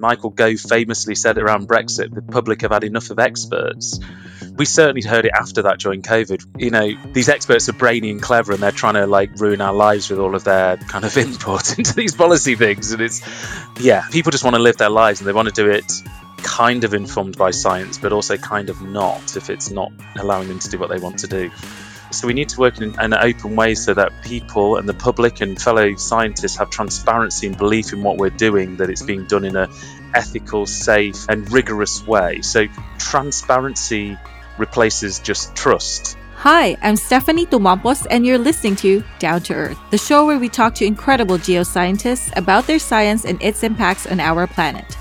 Michael Gove famously said around Brexit, the public have had enough of experts. We certainly heard it after that during COVID. You know, these experts are brainy and clever and they're trying to like ruin our lives with all of their kind of input into these policy things. And it's, yeah, people just want to live their lives and they want to do it kind of informed by science, but also kind of not if it's not allowing them to do what they want to do. So we need to work in an open way so that people and the public and fellow scientists have transparency and belief in what we're doing, that it's being done in a ethical, safe, and rigorous way. So transparency replaces just trust. Hi, I'm Stephanie Tumampos, and you're listening to Down to Earth, the show where we talk to incredible geoscientists about their science and its impacts on our planet.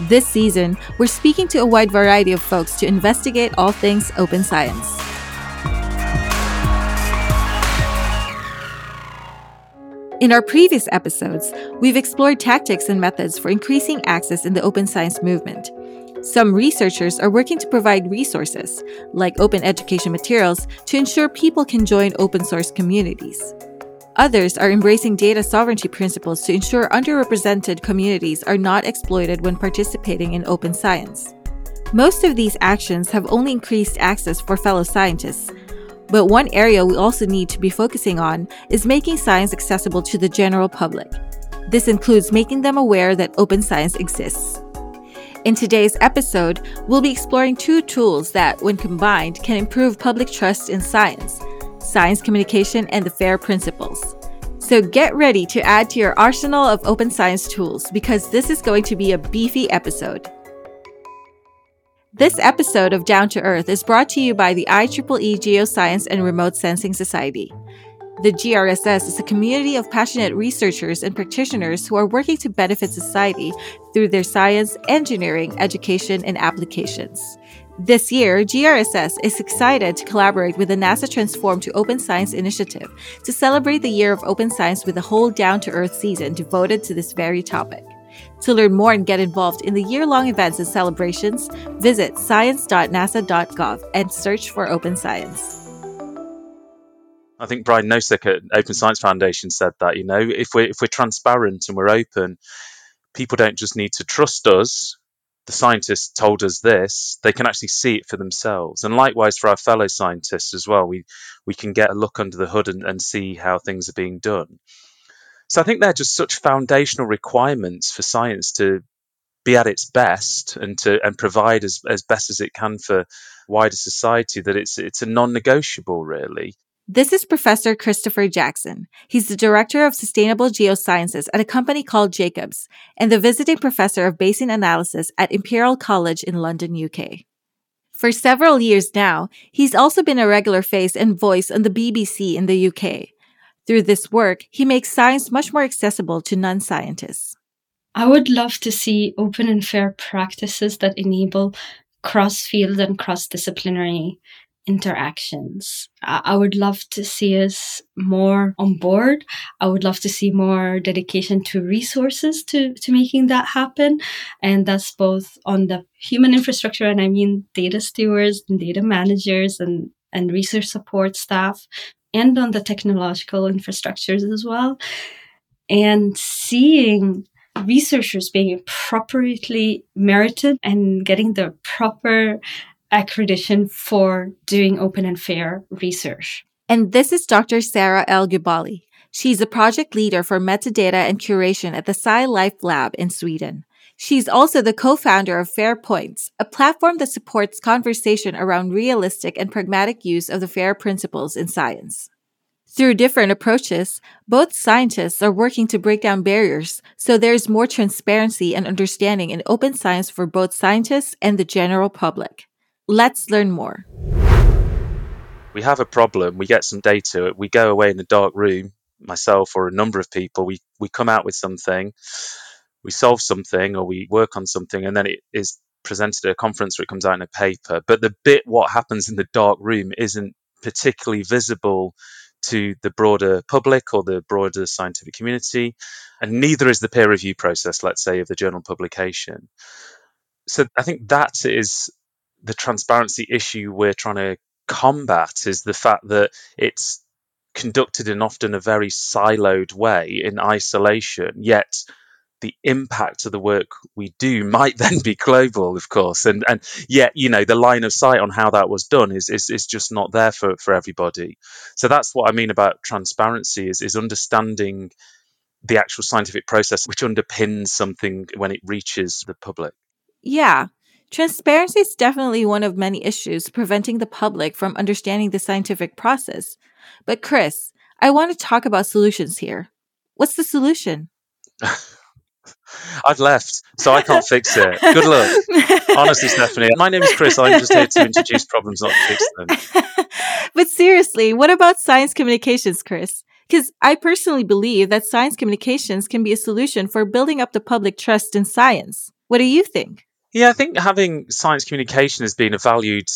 This season, we're speaking to a wide variety of folks to investigate all things open science. In our previous episodes, we've explored tactics and methods for increasing access in the open science movement. Some researchers are working to provide resources, like open education materials, to ensure people can join open source communities. Others are embracing data sovereignty principles to ensure underrepresented communities are not exploited when participating in open science. Most of these actions have only increased access for fellow scientists, but one area we also need to be focusing on is making science accessible to the general public. This includes making them aware that open science exists. In today's episode, we'll be exploring two tools that, when combined, can improve public trust in science science communication and the FAIR principles. So get ready to add to your arsenal of open science tools because this is going to be a beefy episode. This episode of Down to Earth is brought to you by the IEEE Geoscience and Remote Sensing Society. The GRSS is a community of passionate researchers and practitioners who are working to benefit society through their science, engineering, education, and applications. This year, GRSS is excited to collaborate with the NASA Transform to Open Science initiative to celebrate the year of open science with a whole down to earth season devoted to this very topic. To learn more and get involved in the year long events and celebrations, visit science.nasa.gov and search for Open Science. I think Brian Nosek at Open Science Foundation said that, you know, if we're, if we're transparent and we're open, people don't just need to trust us. The scientists told us this, they can actually see it for themselves. And likewise for our fellow scientists as well, we, we can get a look under the hood and, and see how things are being done. So I think they're just such foundational requirements for science to be at its best and to and provide as, as best as it can for wider society that it's it's a non-negotiable really. This is Professor Christopher Jackson. He's the Director of Sustainable Geosciences at a company called Jacobs and the visiting professor of basin analysis at Imperial College in London, UK. For several years now, he's also been a regular face and voice on the BBC in the UK, through this work, he makes science much more accessible to non scientists. I would love to see open and fair practices that enable cross field and cross disciplinary interactions. I would love to see us more on board. I would love to see more dedication to resources to, to making that happen. And that's both on the human infrastructure, and I mean data stewards and data managers and, and research support staff, and on the technological infrastructures as well. And seeing researchers being appropriately merited and getting the proper accreditation for doing open and fair research. And this is Dr. Sara El-Gebali. She's a project leader for metadata and curation at the SciLifeLab in Sweden. She's also the co-founder of FAIRPoints, a platform that supports conversation around realistic and pragmatic use of the FAIR principles in science. Through different approaches, both scientists are working to break down barriers so there's more transparency and understanding in open science for both scientists and the general public. Let's learn more. We have a problem, we get some data, we go away in a dark room, myself or a number of people, we, we come out with something we solve something or we work on something and then it is presented at a conference or it comes out in a paper. But the bit what happens in the dark room isn't particularly visible to the broader public or the broader scientific community, and neither is the peer review process, let's say, of the journal publication. So I think that is the transparency issue we're trying to combat is the fact that it's conducted in often a very siloed way in isolation, yet the impact of the work we do might then be global, of course. And and yet, you know, the line of sight on how that was done is is, is just not there for, for everybody. So that's what I mean about transparency is is understanding the actual scientific process which underpins something when it reaches the public. Yeah. Transparency is definitely one of many issues preventing the public from understanding the scientific process. But Chris, I want to talk about solutions here. What's the solution? I've left, so I can't fix it. Good luck. Honestly, Stephanie, my name is Chris. I'm just here to introduce problems, not fix them. but seriously, what about science communications, Chris? Because I personally believe that science communications can be a solution for building up the public trust in science. What do you think? Yeah, I think having science communication has been a valued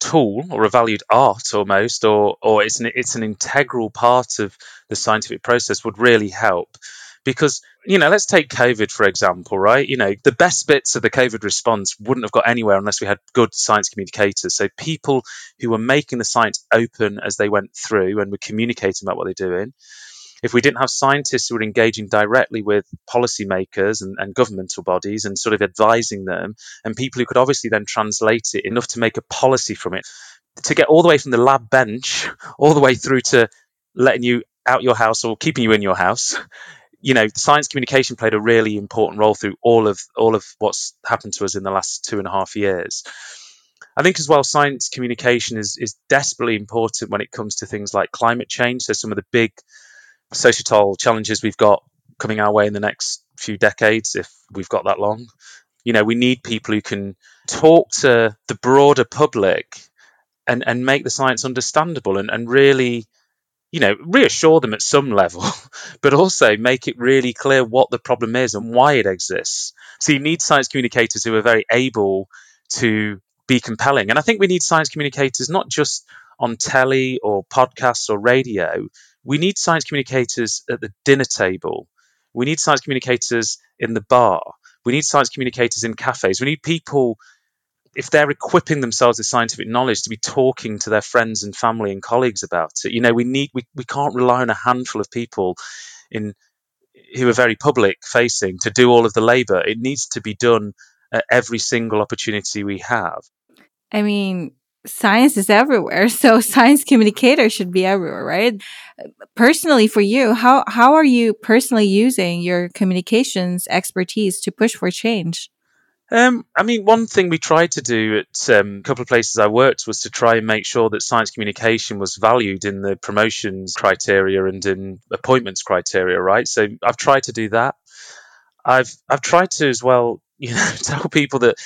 tool or a valued art almost, or or it's an it's an integral part of the scientific process would really help because you know let's take covid for example right? You know the best bits of the covid response wouldn't have got anywhere unless we had good science communicators. So people who were making the science open as they went through and were communicating about what they're doing if we didn't have scientists who were engaging directly with policymakers and, and governmental bodies and sort of advising them and people who could obviously then translate it enough to make a policy from it to get all the way from the lab bench all the way through to letting you out your house or keeping you in your house you know, science communication played a really important role through all of all of what's happened to us in the last two and a half years. I think as well, science communication is is desperately important when it comes to things like climate change. So some of the big societal challenges we've got coming our way in the next few decades, if we've got that long. You know, we need people who can talk to the broader public and, and make the science understandable and, and really you know, reassure them at some level, but also make it really clear what the problem is and why it exists. So you need science communicators who are very able to be compelling. And I think we need science communicators not just on telly or podcasts or radio. We need science communicators at the dinner table. We need science communicators in the bar. We need science communicators in cafes. We need people if they're equipping themselves with scientific knowledge to be talking to their friends and family and colleagues about it you know we need we, we can't rely on a handful of people in who are very public facing to do all of the labor. It needs to be done at every single opportunity we have. I mean science is everywhere so science communicators should be everywhere right? Personally for you how how are you personally using your communications expertise to push for change um, I mean, one thing we tried to do at um, a couple of places I worked was to try and make sure that science communication was valued in the promotions criteria and in appointments criteria, right? So I've tried to do that. I've I've tried to as well, you know, tell people that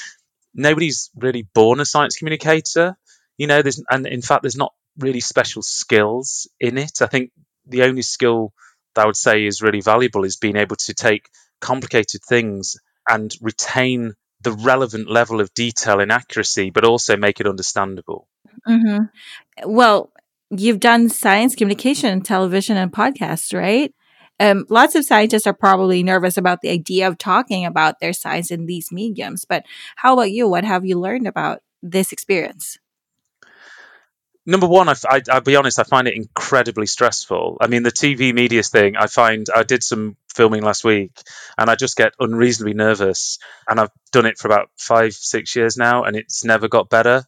nobody's really born a science communicator. You know, there's and in fact, there's not really special skills in it. I think the only skill that I would say is really valuable is being able to take complicated things and retain the relevant level of detail and accuracy, but also make it understandable. Mm-hmm. Well, you've done science communication, television, and podcasts, right? Um, lots of scientists are probably nervous about the idea of talking about their science in these mediums. But how about you? What have you learned about this experience? number one, I, I, will be honest, I find it incredibly stressful. I mean, the TV medias thing, I find I did some filming last week and I just get unreasonably nervous. And I've done it for about five, six years now, and it's never got better.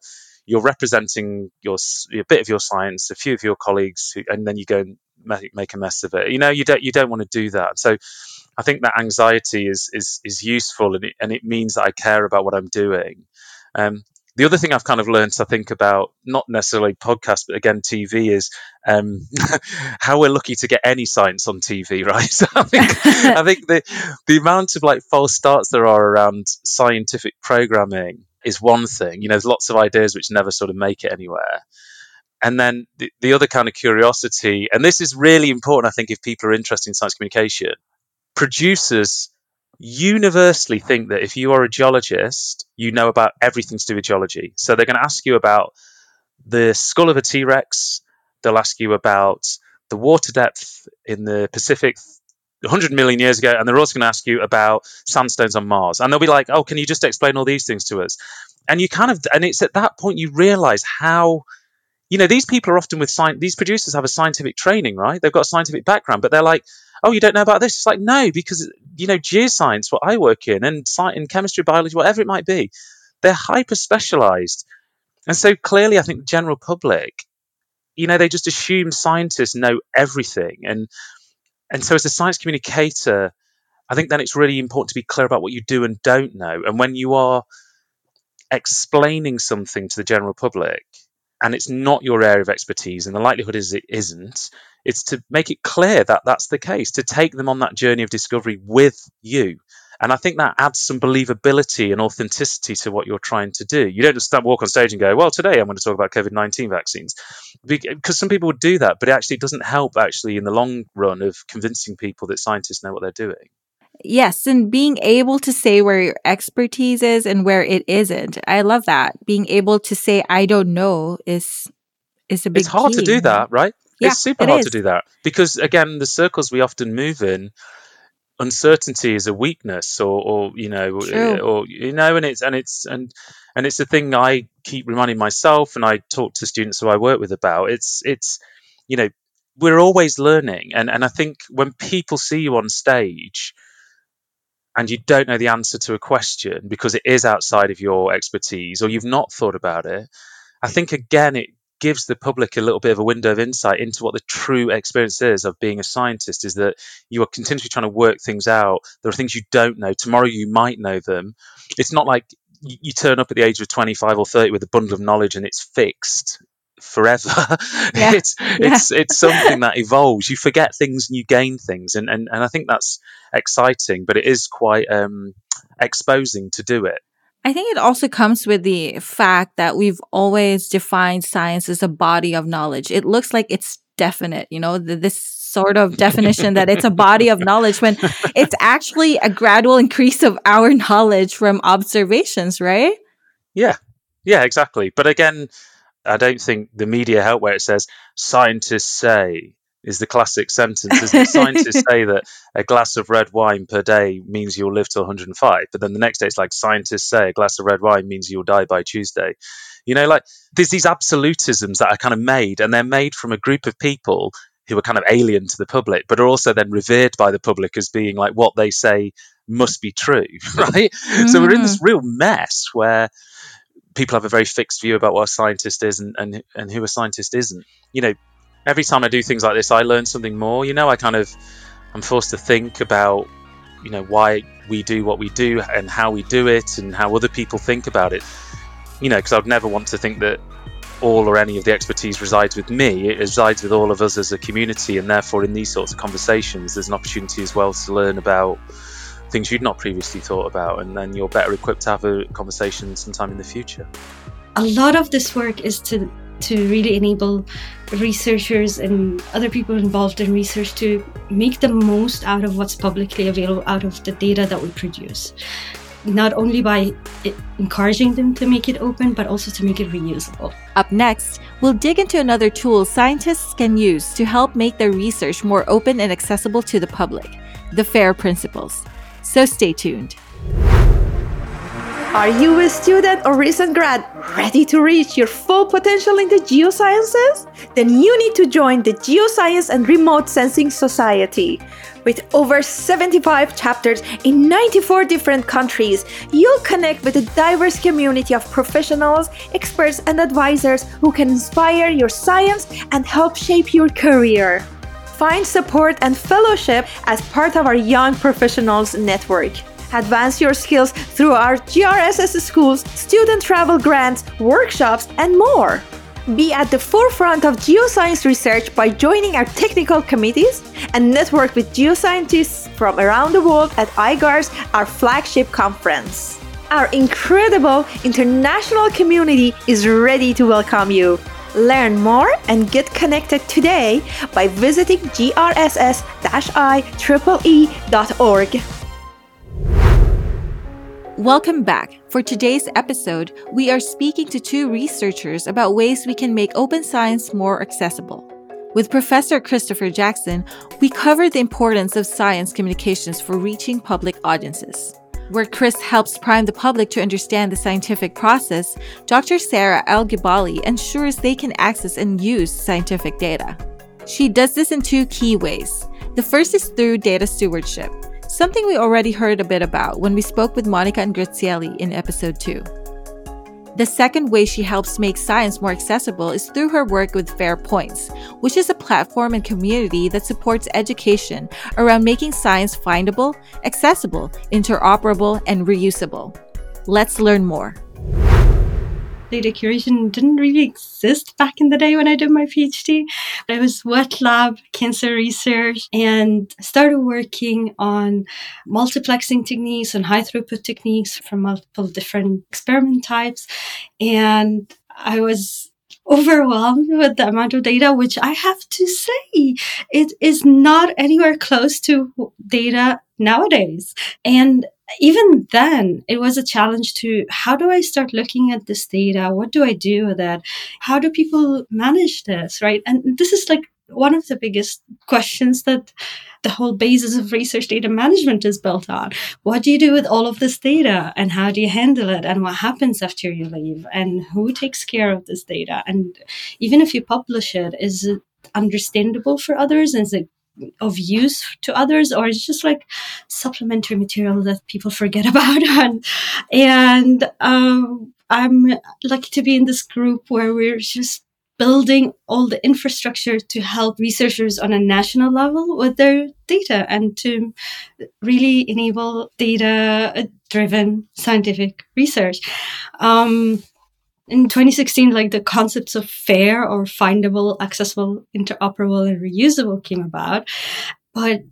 You're representing your a bit of your science, a few of your colleagues, who, and then you go and make a mess of it. You know, you don't you don't want to do that. So, I think that anxiety is is is useful, and it and it means that I care about what I'm doing. Um, the other thing I've kind of learned to think about, not necessarily podcasts, but again TV, is um, how we're lucky to get any science on TV, right? So I think I think the the amount of like false starts there are around scientific programming is one thing. You know, there's lots of ideas which never sort of make it anywhere. And then the, the other kind of curiosity, and this is really important, I think, if people are interested in science communication, producers universally think that if you are a geologist, you know about everything to do with geology. So they're going to ask you about the skull of a T Rex, they'll ask you about the water depth in the Pacific 100 million years ago, and they're also going to ask you about sandstones on Mars. And they'll be like, oh, can you just explain all these things to us? And you kind of, and it's at that point you realize how you know, these people are often with science, these producers have a scientific training, right? They've got a scientific background, but they're like, oh, you don't know about this? It's like, no, because, you know, geoscience, what I work in, and in chemistry, biology, whatever it might be, they're hyper specialized. And so clearly, I think the general public, you know, they just assume scientists know everything. And, and so as a science communicator, I think then it's really important to be clear about what you do and don't know. And when you are explaining something to the general public, and it's not your area of expertise, and the likelihood is it isn't, it's to make it clear that that's the case, to take them on that journey of discovery with you. And I think that adds some believability and authenticity to what you're trying to do. You don't just walk on stage and go, well, today I'm going to talk about COVID 19 vaccines. Because some people would do that, but it actually doesn't help, actually, in the long run of convincing people that scientists know what they're doing. Yes, and being able to say where your expertise is and where it isn't. I love that. Being able to say I don't know is is a big It's hard key. to do that, right? Yeah, it's super it hard is. to do that because again, the circles we often move in, uncertainty is a weakness, or, or you know, True. or you know, and it's and it's and and it's a thing I keep reminding myself, and I talk to students who I work with about. It's it's you know, we're always learning, and and I think when people see you on stage and you don't know the answer to a question because it is outside of your expertise or you've not thought about it, I think again it gives the public a little bit of a window of insight into what the true experience is of being a scientist is that you are continually trying to work things out. There are things you don't know. Tomorrow you might know them. It's not like you turn up at the age of 25 or 30 with a bundle of knowledge and it's fixed forever. Yeah. it's it's it's something that evolves. You forget things and you gain things and, and, and I think that's exciting, but it is quite um, exposing to do it. I think it also comes with the fact that we've always defined science as a body of knowledge. It looks like it's definite, you know, th- this sort of definition that it's a body of knowledge when it's actually a gradual increase of our knowledge from observations, right? Yeah, yeah, exactly. But again, I don't think the media help where it says scientists say is the classic sentence, isn't it? scientists say that a glass of red wine per day means you'll live to 105, but then the next day it's like scientists say a glass of red wine means you'll die by Tuesday. You know, like there's these absolutisms that are kind of made, and they're made from a group of people who are kind of alien to the public, but are also then revered by the public as being like what they say must be true, right? So we're in this mm. real mess where people have a very fixed view about what a scientist is and, and, and who a scientist isn't. You know, every time I do things like this, I learn something more. You know, I kind of, I'm forced to think about, you know, why we do what we do and how we do it and how other people think about it. You know, because I'd never want to think that all or any of the expertise resides with me. It resides with all of us as a community, and therefore, in these sorts of conversations, there's an opportunity as well to learn about things you'd not previously thought about, and then you're better equipped to have a conversation sometime in the future. a lot of this work is to to really enable researchers and other people involved in research to make the most out of what's publicly available out of the data that we produce not only by encouraging them to make it open but also to make it reusable Up next, we'll dig into another tool scientists can use to help make their research more open and accessible to the public the FAIR principles. So stay tuned. Are you a student or recent grad ready to reach your full potential in the geosciences? Then you need to join the Geoscience and Remote Sensing Society. With over 75 chapters in 94 different countries, you'll connect with a diverse community of professionals, experts, and advisors who can inspire your science and help shape your career. Find support and fellowship as part of our Young Professionals Network. Advance your skills through our GRSS schools, student travel grants, workshops, and more. Be at the forefront of geoscience research by joining our technical committees and network with geoscientists from around the world at IGARSS, our flagship conference. Our incredible international community is ready to welcome you. Learn more and get connected today by visiting grss-i-org. Welcome back. For today's episode, we are speaking to two researchers about ways we can make open science more accessible. With Professor Christopher Jackson, we cover the importance of science communications for reaching public audiences. Where Chris helps prime the public to understand the scientific process, Dr. Sara El-Gebali ensures they can access and use scientific data. She does this in two key ways. The first is through data stewardship, something we already heard a bit about when we spoke with Monica and Grazielli in episode 2. The second way she helps make science more accessible is through her work with FAIRPoints, which is a platform and community that supports education around making science findable, accessible, interoperable, and reusable. Let's learn more data curation didn't really exist back in the day when I did my PhD. But I was wet lab cancer research and started working on multiplexing techniques and high throughput techniques from multiple different experiment types. And I was overwhelmed with the amount of data, which I have to say, it is not anywhere close to data nowadays. And even then, it was a challenge to how do I start looking at this data? What do I do with it? How do people manage this? Right. And this is like one of the biggest questions that the whole basis of research data management is built on. What do you do with all of this data and how do you handle it and what happens after you leave and who takes care of this data? And even if you publish it, is it understandable for others? Is it of use to others or it's just like supplementary material that people forget about and and um, i'm lucky to be in this group where we're just building all the infrastructure to help researchers on a national level with their data and to really enable data driven scientific research um, in 2016, like the concepts of fair or findable, accessible, interoperable, and reusable came about. But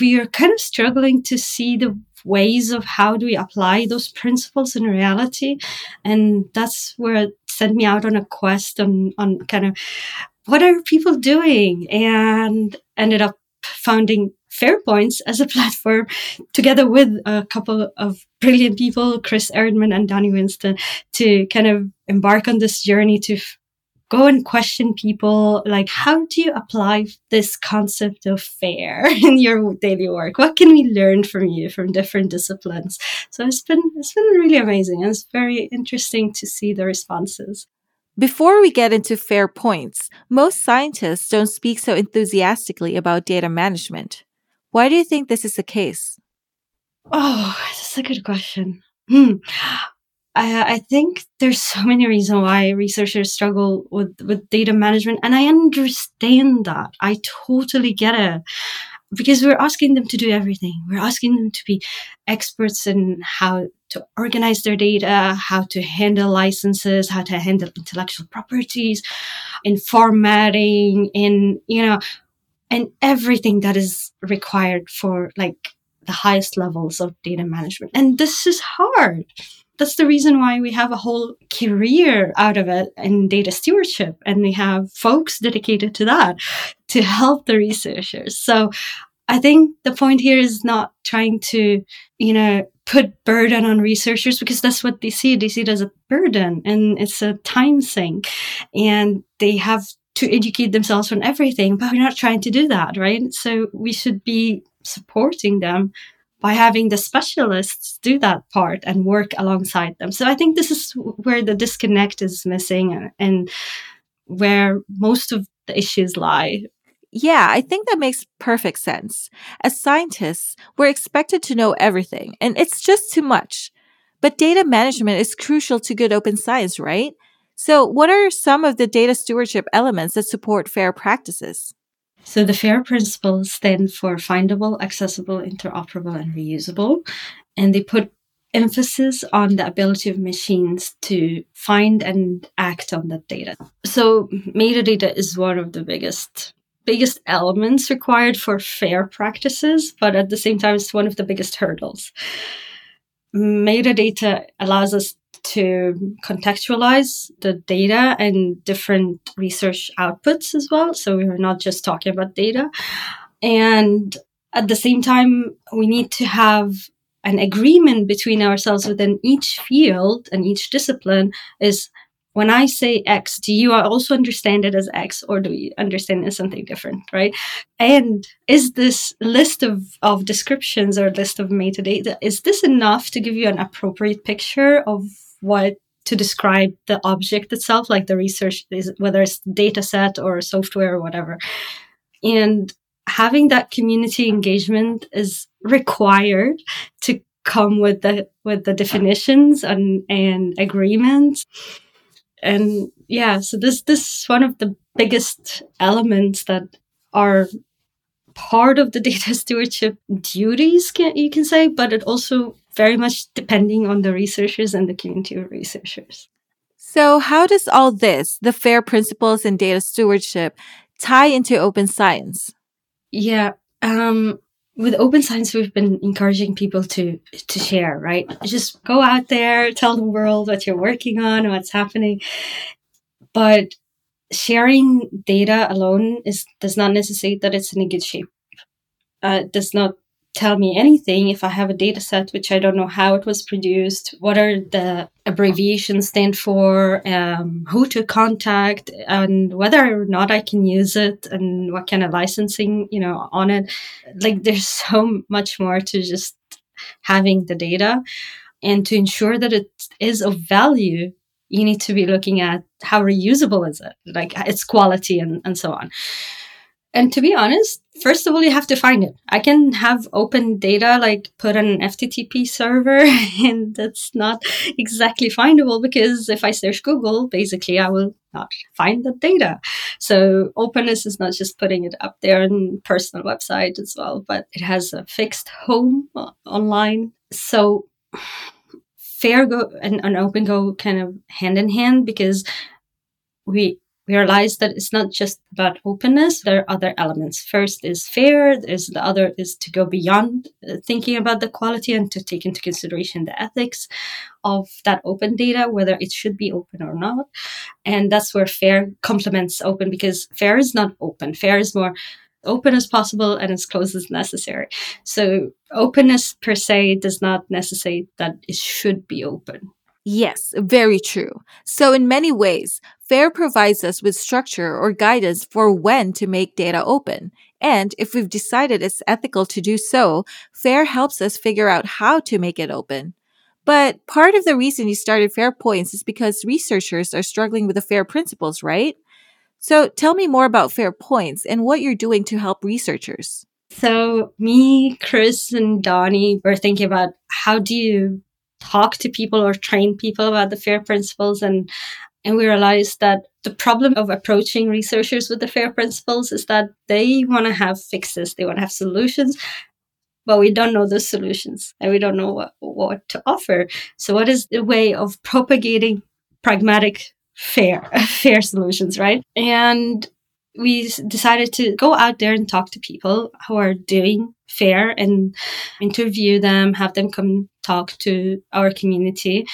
we are kind of struggling to see the ways of how do we apply those principles in reality. And that's where it sent me out on a quest on, on kind of what are people doing and ended up founding FAIRPoints as a platform, together with a couple of brilliant people, Chris Erdmann and Donny Winston, to kind of embark on this journey to go and question people like how do you apply this concept of fair in your daily work what can we learn from you from different disciplines so it's been it's been really amazing and it's very interesting to see the responses before we get into fair points, most scientists don't speak so enthusiastically about data management. Why do you think this is the case? Oh, that's a good question. Hmm. I, I think there's so many reasons why researchers struggle with, with data management, and I understand that. I totally get it because we're asking them to do everything. We're asking them to be experts in how to organize their data, how to handle licenses, how to handle intellectual properties, in formatting, in, you know, and everything that is required for like the highest levels of data management. And this is hard. That's the reason why we have a whole career out of it in data stewardship. And we have folks dedicated to that to help the researchers. So I think the point here is not trying to, you know, put burden on researchers because that's what they see. They see it as a burden and it's a time sink and they have to educate themselves on everything, but we're not trying to do that, right? So we should be supporting them by having the specialists do that part and work alongside them. So I think this is where the disconnect is missing and, and where most of the issues lie. Yeah, I think that makes perfect sense. As scientists, we're expected to know everything, and it's just too much. But data management is crucial to good open science, right? So, what are some of the data stewardship elements that support FAIR practices? So, the FAIR principles stand for findable, accessible, interoperable, and reusable. And they put emphasis on the ability of machines to find and act on that data. So, metadata is one of the biggest biggest elements required for fair practices, but at the same time, it's one of the biggest hurdles. Metadata allows us to contextualize the data and different research outputs as well. So we are not just talking about data. And at the same time, we need to have an agreement between ourselves within each field and each discipline is when I say X, do you also understand it as X or do you understand it as something different, right? And is this list of, of descriptions or list of metadata, is this enough to give you an appropriate picture of what to describe the object itself, like the research, is, whether it's data set or software or whatever. And having that community engagement is required to come with the with the definitions and and agreements and yeah so this this is one of the biggest elements that are part of the data stewardship duties can, you can say but it also very much depending on the researchers and the community of researchers. So how does all this the fair principles and data stewardship tie into open science? Yeah um with open science we've been encouraging people to to share right? Just go out there tell the world what you're working on what's happening. But sharing data alone is does not necessitate that it's in a good shape. Uh, does not tell me anything if I have a data set which I don't know how it was produced, what are the abbreviations stand for, um, who to contact, and whether or not I can use it, and what kind of licensing you know on it. Like there's so much more to just having the data, and to ensure that it is of value. You need to be looking at how reusable is it, like its quality and, and so on. And to be honest, first of all, you have to find it. I can have open data, like put on an FTP server, and that's not exactly findable because if I search Google, basically I will not find the data. So openness is not just putting it up there on personal website as well, but it has a fixed home uh, online. So fair go and, and open go kind of hand in hand because we we realize that it's not just about openness. There are other elements. First is fair. There's the other is to go beyond uh, thinking about the quality and to take into consideration the ethics of that open data, whether it should be open or not. And that's where fair complements open because fair is not open. Fair is more open as possible and as close as necessary. So openness per se does not necessitate that it should be open. Yes, very true. So, in many ways, FAIR provides us with structure or guidance for when to make data open. And if we've decided it's ethical to do so, FAIR helps us figure out how to make it open. But part of the reason you started FAIRPoints is because researchers are struggling with the FAIR principles, right? So tell me more about FAIRPoints and what you're doing to help researchers. So me, Chris, and Donny were thinking about how do you talk to people or train people about the FAIR principles and and we realized that the problem of approaching researchers with the FAIR principles is that they want to have fixes, they want to have solutions, but we don't know those solutions and we don't know what, what to offer. So, what is the way of propagating pragmatic, fair, fair solutions, right? And we decided to go out there and talk to people who are doing fair and interview them, have them come talk to our community.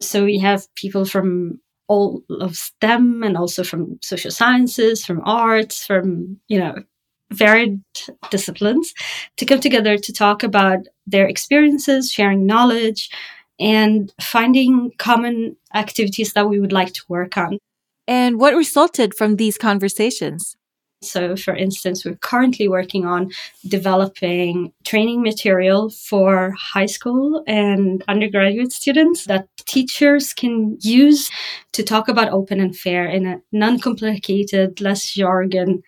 So we have people from all of STEM and also from social sciences, from arts, from, you know, varied disciplines to come together to talk about their experiences, sharing knowledge, and finding common activities that we would like to work on. And what resulted from these conversations? So, for instance, we're currently working on developing training material for high school and undergraduate students that teachers can use to talk about open and fair in a non complicated, less jargon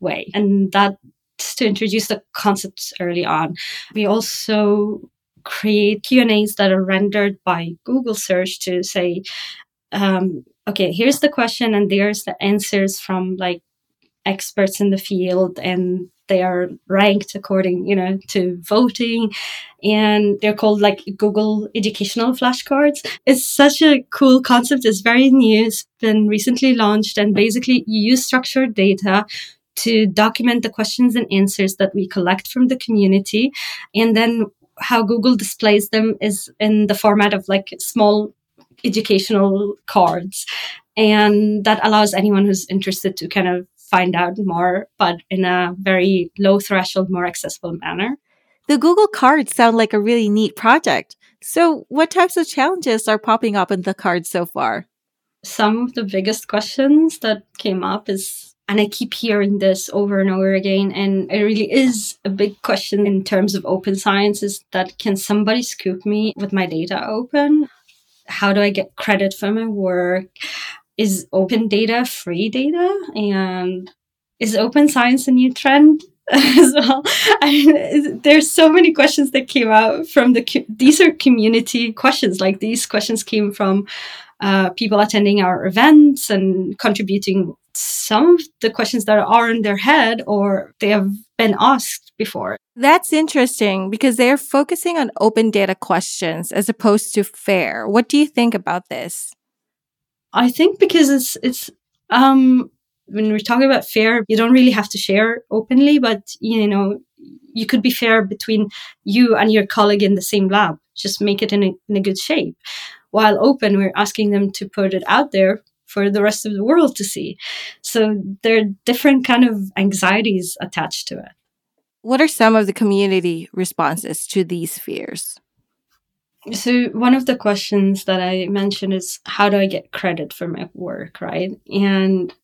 way. And that's to introduce the concepts early on. We also create Q&As that are rendered by Google search to say, um, okay, here's the question and there's the answers from like experts in the field and they are ranked according you know to voting. And they're called like google educational flashcards. It's such a cool concept. It's very new. It's been recently launched and basically you use structured data to document the questions and answers that we collect from the community. And then how google displays them is in the format of like small educational cards. And that allows anyone who's interested to kind of find out more, but in a very low threshold, more accessible manner. The Google cards sound like a really neat project. So, what types of challenges are popping up in the cards so far? some of the biggest questions that came up is and I keep hearing this over and over again. And it really is a big question in terms of open science is that can somebody scoop me with my data open? How do I get credit for my work? Is open data free data? And is open science a new trend? as well. I, there's so many questions that came out from the. These are community questions. Like these questions came from uh, people attending our events and contributing some of the questions that are in their head or they have been asked before. That's interesting because they're focusing on open data questions as opposed to FAIR. What do you think about this? I think because it's it's um when we're talking about fair, you don't really have to share openly, but you know, you could be fair between you and your colleague in the same lab. Just make it in a, in a good shape. While open, we're asking them to put it out there for the rest of the world to see. So there are different kind of anxieties attached to it. What are some of the community responses to these fears? So one of the questions that I mentioned is how do I get credit for my work, right? And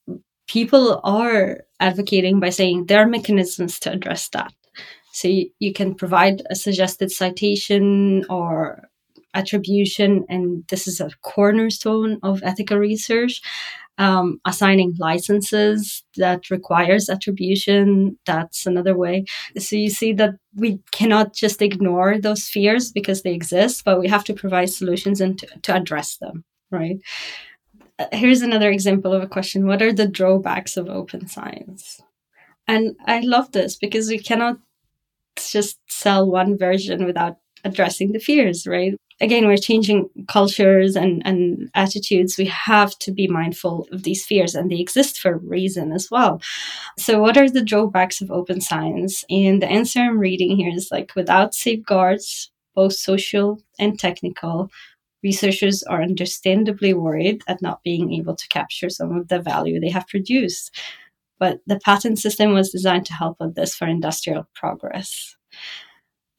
people are advocating by saying there are mechanisms to address that. So you, you can provide a suggested citation or attribution, and this is a cornerstone of ethical research. Um, assigning licenses that requires attribution that's another way so you see that we cannot just ignore those fears because they exist but we have to provide solutions and to, to address them right here's another example of a question What are the drawbacks of open science? And I love this because we cannot just sell one version without addressing the fears, right? Again, we're changing cultures and, and attitudes. We have to be mindful of these fears, and they exist for a reason as well. So, what are the drawbacks of open science? And the answer I'm reading here is like without safeguards, both social and technical, researchers are understandably worried at not being able to capture some of the value they have produced. But the patent system was designed to help with this for industrial progress.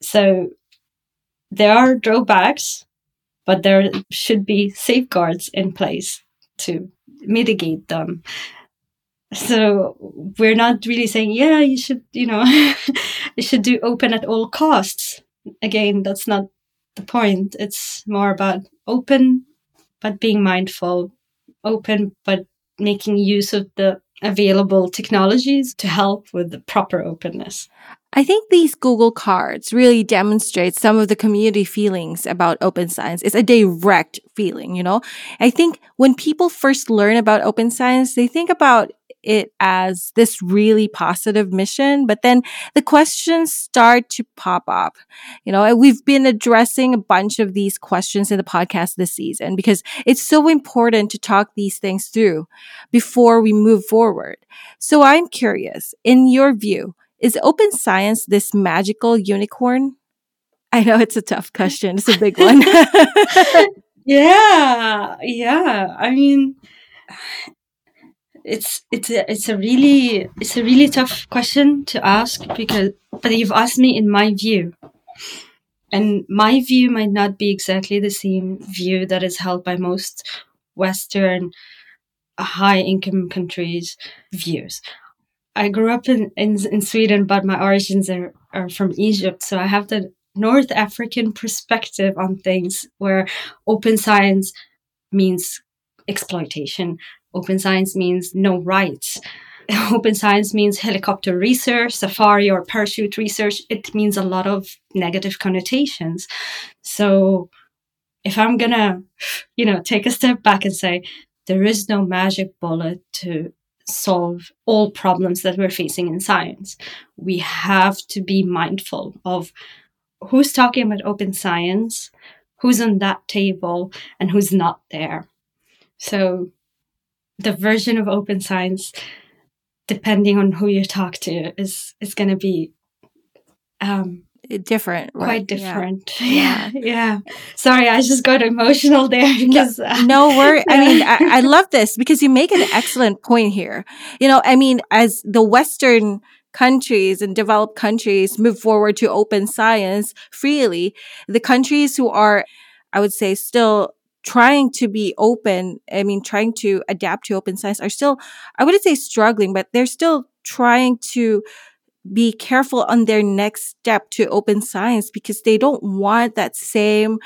So there are drawbacks, but there should be safeguards in place to mitigate them. So we're not really saying, yeah, you should, you know, you should do open at all costs. Again, that's not the point. It's more about open, but being mindful, open, but making use of the available technologies to help with the proper openness. I think these Google cards really demonstrate some of the community feelings about open science. It's a direct feeling, you know? I think when people first learn about open science, they think about it as this really positive mission, but then the questions start to pop up. You know, we've been addressing a bunch of these questions in the podcast this season because it's so important to talk these things through before we move forward. So I'm curious, in your view, is open science this magical unicorn? I know it's a tough question. It's a big one. yeah, yeah. I mean, it's it's a, it's a really it's a really tough question to ask because but you've asked me in my view and my view might not be exactly the same view that is held by most western high income countries views i grew up in, in, in sweden but my origins are, are from egypt so i have the north african perspective on things where open science means exploitation Open science means no rights. Open science means helicopter research, safari or parachute research. It means a lot of negative connotations. So if I'm gonna, you know, take a step back and say, there is no magic bullet to solve all problems that we're facing in science. We have to be mindful of who's talking about open science, who's on that table, and who's not there. So the version of open science, depending on who you talk to, is is going to be um, different, right? quite different. Yeah. yeah, yeah. Sorry, I just got emotional there because uh, no worry. I mean, I, I love this because you make an excellent point here. You know, I mean, as the Western countries and developed countries move forward to open science freely, the countries who are, I would say, still trying to be open, I mean, trying to adapt to open science are still, I wouldn't say struggling, but they're still trying to be careful on their next step to open science because they don't want that same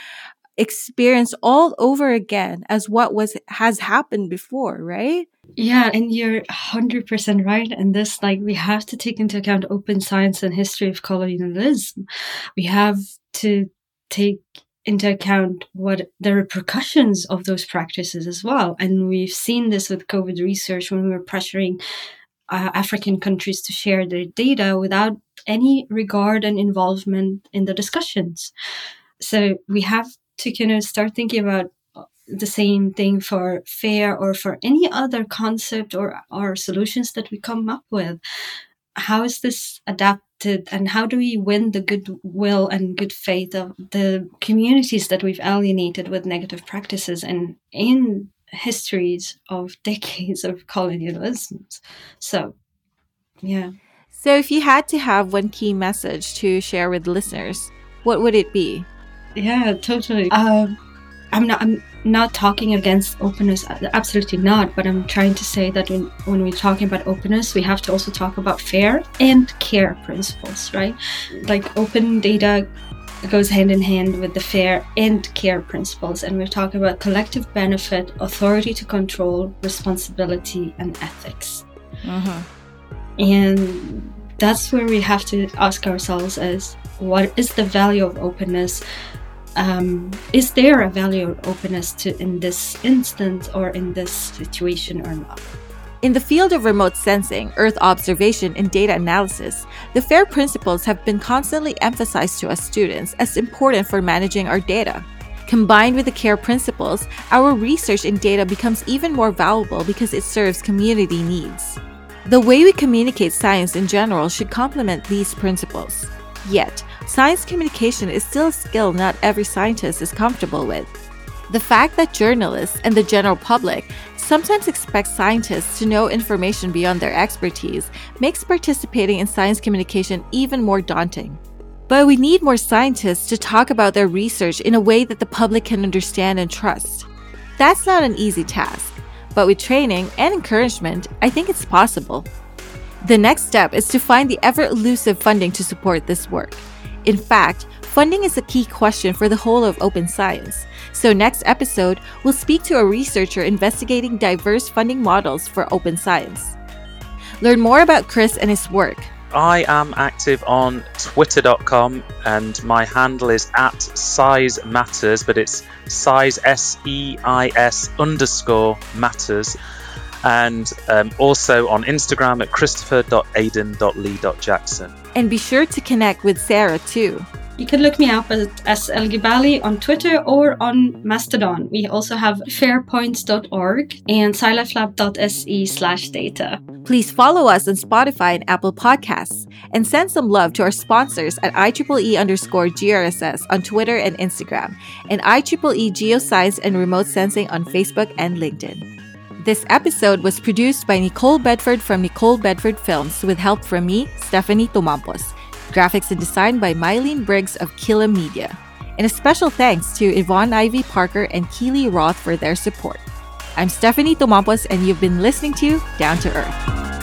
experience all over again as what was has happened before right? Yeah and you're 100% right and this like we have to take into account open science and history of colonialism. We have to take into account what the repercussions of those practices as well and we've seen this with covid research when we were pressuring uh, African countries to share their data without any regard and involvement in the discussions. So we have to kind of start thinking about the same thing for FAIR or for any other concept or, or solutions that we come up with. How is this adapted and how do we win the goodwill and good faith of the communities that we've alienated with negative practices and in histories of decades of colonialism. So, yeah. So, if you had to have one key message to share with listeners, what would it be? Yeah, totally. Um, I'm not. I'm not talking against openness. Absolutely not. But I'm trying to say that when, when we're talking about openness, we have to also talk about fair and care principles, right? Like open data goes hand in hand with the fair and care principles. And we're talking about collective benefit, authority to control, responsibility, and ethics. Mm-hmm. And that's where we have to ask ourselves is what is the value of openness? Um, is there a value of openness to in this instance or in this situation or not? In the field of remote sensing, Earth observation, and data analysis, the FAIR principles have been constantly emphasized to us students as important for managing our data. Combined with the CARE principles, our research and data becomes even more valuable because it serves community needs. The way we communicate science in general should complement these principles. Yet, science communication is still a skill not every scientist is comfortable with. The fact that journalists and the general public sometimes expect scientists to know information beyond their expertise makes participating in science communication even more daunting. But we need more scientists to talk about their research in a way that the public can understand and trust. That's not an easy task, but with training and encouragement, I think it's possible. The next step is to find the ever elusive funding to support this work. In fact, funding is a key question for the whole of open science. So, next episode, we'll speak to a researcher investigating diverse funding models for open science. Learn more about Chris and his work. I am active on twitter.com and my handle is at size matters, but it's size S E I S underscore matters. And um, also on Instagram at christopher.aiden.lee.jackson. And be sure to connect with Sara too. You can look me up as, as El-Gebali on Twitter or on Mastodon. We also have fairpoints.org and scilifelab.se slash data. Please follow us on Spotify and Apple Podcasts and send some love to our sponsors at IEEE underscore GRSS on Twitter and Instagram and IEEE Geoscience and Remote Sensing on Facebook and LinkedIn. This episode was produced by Nicole Bedford from Nicole Bedford Films with help from me, Stephanie Tumampos. Graphics and design by Mylene Briggs of Killa Media. And a special thanks to Yvonne Ivy Parker and Keely Roth for their support. I'm Stephanie Tumampos, and you've been listening to Down to Earth.